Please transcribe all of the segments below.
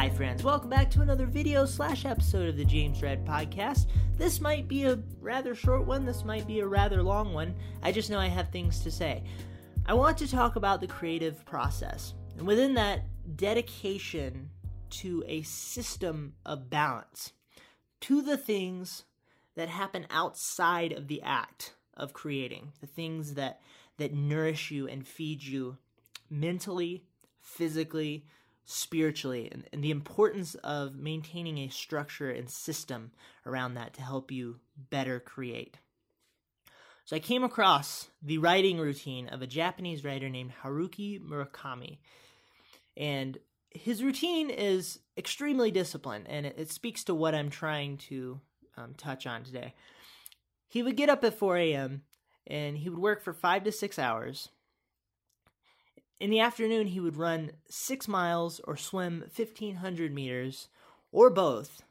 Hi, friends. Welcome back to another video slash episode of the James Red Podcast. This might be a rather short one, this might be a rather long one. I just know I have things to say. I want to talk about the creative process, and within that, dedication to a system of balance, to the things that happen outside of the act of creating, the things that that nourish you and feed you mentally, physically, spiritually, and, and, the importance of maintaining a structure and system around that to help you better create. So I came across the writing routine of a Japanese writer named Haruki Murakami. And his routine is extremely disciplined, and it, it speaks to what I'm trying to um, touch on today. He would get up at 4 a.m and he would work for five to six hours. In the afternoon, he would run six miles or swim 1,500 meters or both.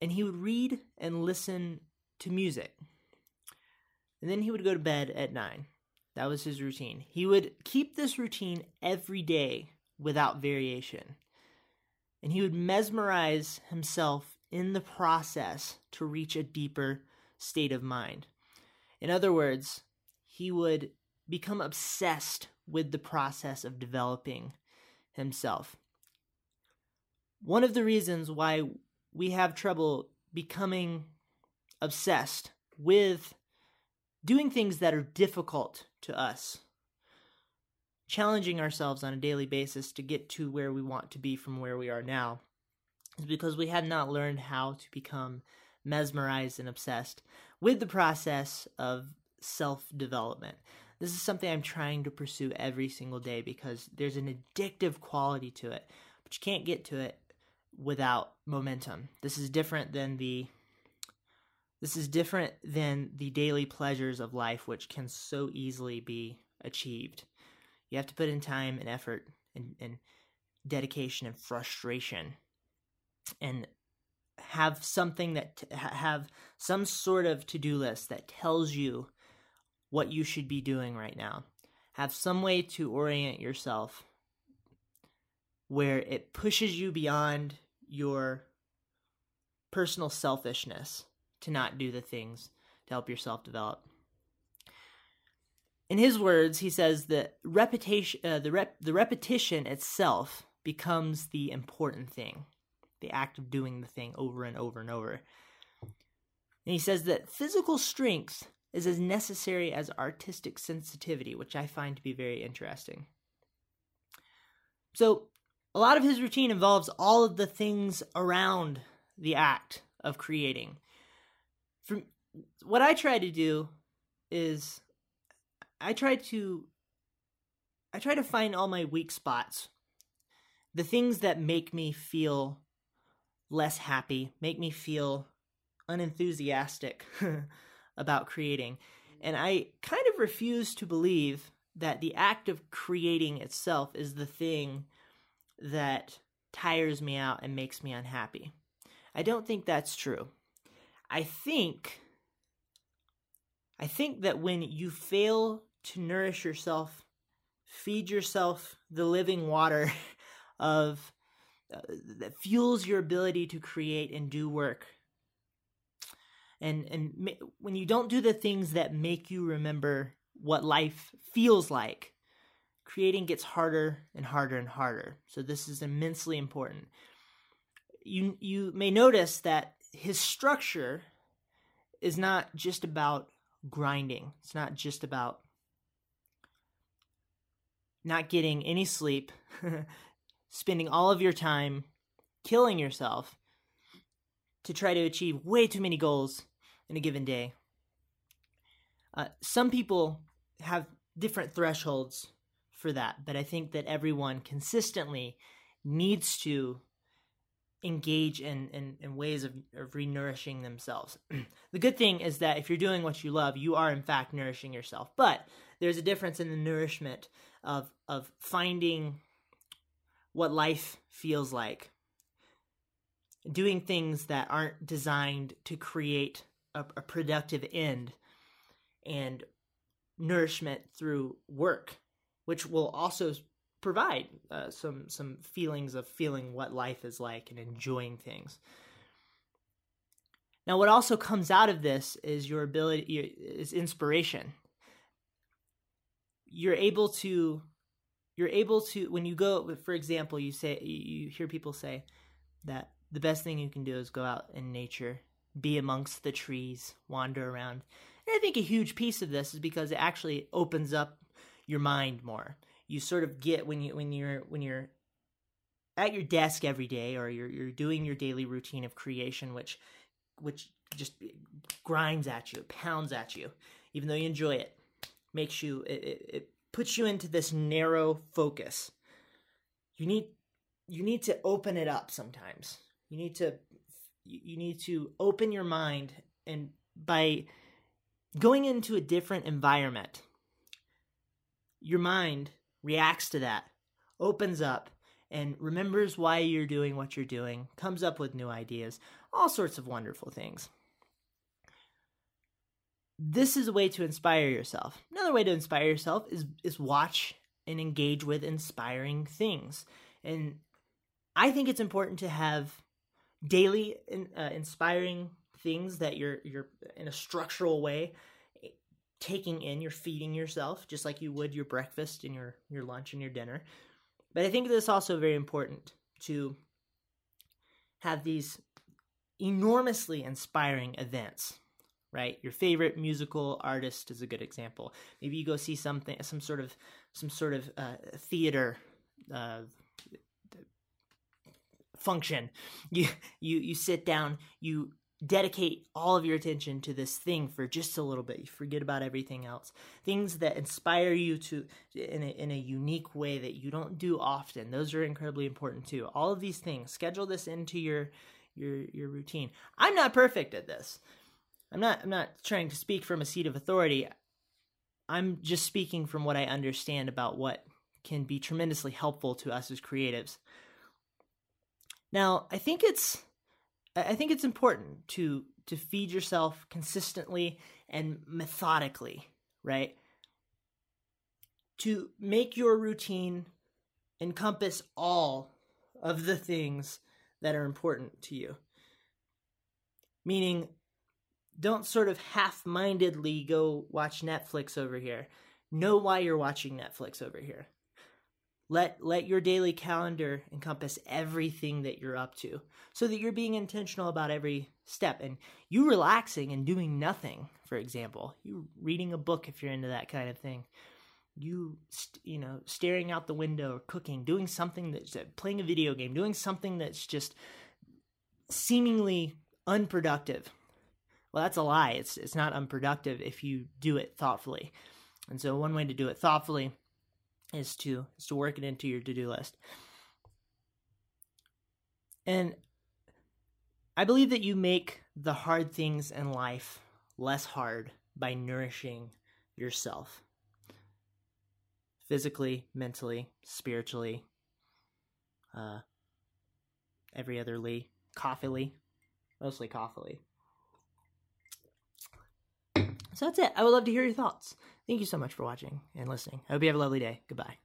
And he would read and listen to music. And then he would go to bed at nine. That was his routine. He would keep this routine every day without variation. And he would mesmerize himself in the process to reach a deeper state of mind. In other words, he would become obsessed with the process of developing himself. One of the reasons why we have trouble becoming obsessed with doing things that are difficult to us, challenging ourselves on a daily basis to get to where we want to be from where we are now, is because we have not learned how to become mesmerized and obsessed with the process of self development. This is something I'm trying to pursue every single day because there's an addictive quality to it, but you can't get to it without momentum. This is different than the this is different than the daily pleasures of life which can so easily be achieved. You have to put in time and effort and, and dedication and frustration and have something that have some sort of to-do list that tells you what you should be doing right now. Have some way to orient yourself where it pushes you beyond your personal selfishness to not do the things to help yourself develop. In his words, he says that repetition, uh, the rep, the repetition itself becomes the important thing the act of doing the thing over and over and over. And he says that physical strength is as necessary as artistic sensitivity, which I find to be very interesting. So, a lot of his routine involves all of the things around the act of creating. From what I try to do is I try to I try to find all my weak spots. The things that make me feel less happy, make me feel unenthusiastic about creating. And I kind of refuse to believe that the act of creating itself is the thing that tires me out and makes me unhappy. I don't think that's true. I think I think that when you fail to nourish yourself, feed yourself the living water of uh, that fuels your ability to create and do work. And and ma- when you don't do the things that make you remember what life feels like, creating gets harder and harder and harder. So this is immensely important. You you may notice that his structure is not just about grinding. It's not just about not getting any sleep spending all of your time killing yourself to try to achieve way too many goals in a given day. Uh, some people have different thresholds for that, but I think that everyone consistently needs to engage in, in, in ways of, of renourishing themselves. the good thing is that if you're doing what you love, you are in fact nourishing yourself. But there's a difference in the nourishment of of finding what life feels like. Doing things that aren't designed to create a, a productive end and nourishment through work, which will also provide uh, some some feelings of feeling what life is like and enjoying things. Now, what also comes out of this is your ability is inspiration. You're able to you're able to when you go for example you say you hear people say that the best thing you can do is go out in nature be amongst the trees wander around and i think a huge piece of this is because it actually opens up your mind more you sort of get when you when you're when you're at your desk every day or you're you're doing your daily routine of creation which which just grinds at you pounds at you even though you enjoy it makes you it, it, it puts you into this narrow focus. You need you need to open it up sometimes. You need to you need to open your mind and by going into a different environment your mind reacts to that, opens up and remembers why you're doing what you're doing, comes up with new ideas, all sorts of wonderful things this is a way to inspire yourself. Another way to inspire yourself is is watch and engage with inspiring things. And I think it's important to have daily uh, inspiring things that you're you're in a structural way taking in you're feeding yourself just like you would your breakfast and your your lunch and your dinner but i think it's also very important to have these enormously inspiring events right? Your favorite musical artist is a good example. Maybe you go see something, some sort of, some sort of uh, theater uh, function. You you you sit down, you dedicate all of your attention to this thing for just a little bit. You forget about everything else. Things that inspire you to in a, in a unique way that you don't do often. Those are incredibly important too. All of these things. Schedule this into your your your routine. I'm not perfect at this. I'm not I'm not trying to speak from a seat of authority. I'm just speaking from what I understand about what can be tremendously helpful to us as creatives. Now, I think it's I think it's important to to feed yourself consistently and methodically, right? To make your routine encompass all of the things that are important to you. Meaning don't sort of half-mindedly go watch Netflix over here. Know why you're watching Netflix over here. Let let your daily calendar encompass everything that you're up to so that you're being intentional about every step and you relaxing and doing nothing, for example. You reading a book if you're into that kind of thing. You you know, staring out the window or cooking, doing something that's uh, playing a video game, doing something that's just seemingly unproductive well, that's a lie. It's it's not unproductive if you do it thoughtfully. And so one way to do it thoughtfully is to is to work it into your to-do list. And I believe that you make the hard things in life less hard by nourishing yourself. Physically, mentally, spiritually, uh, every otherly, coffeely, mostly coffeely. So that's it. I would love to hear your thoughts. Thank you so much for watching and listening. I hope you have a lovely day. Goodbye.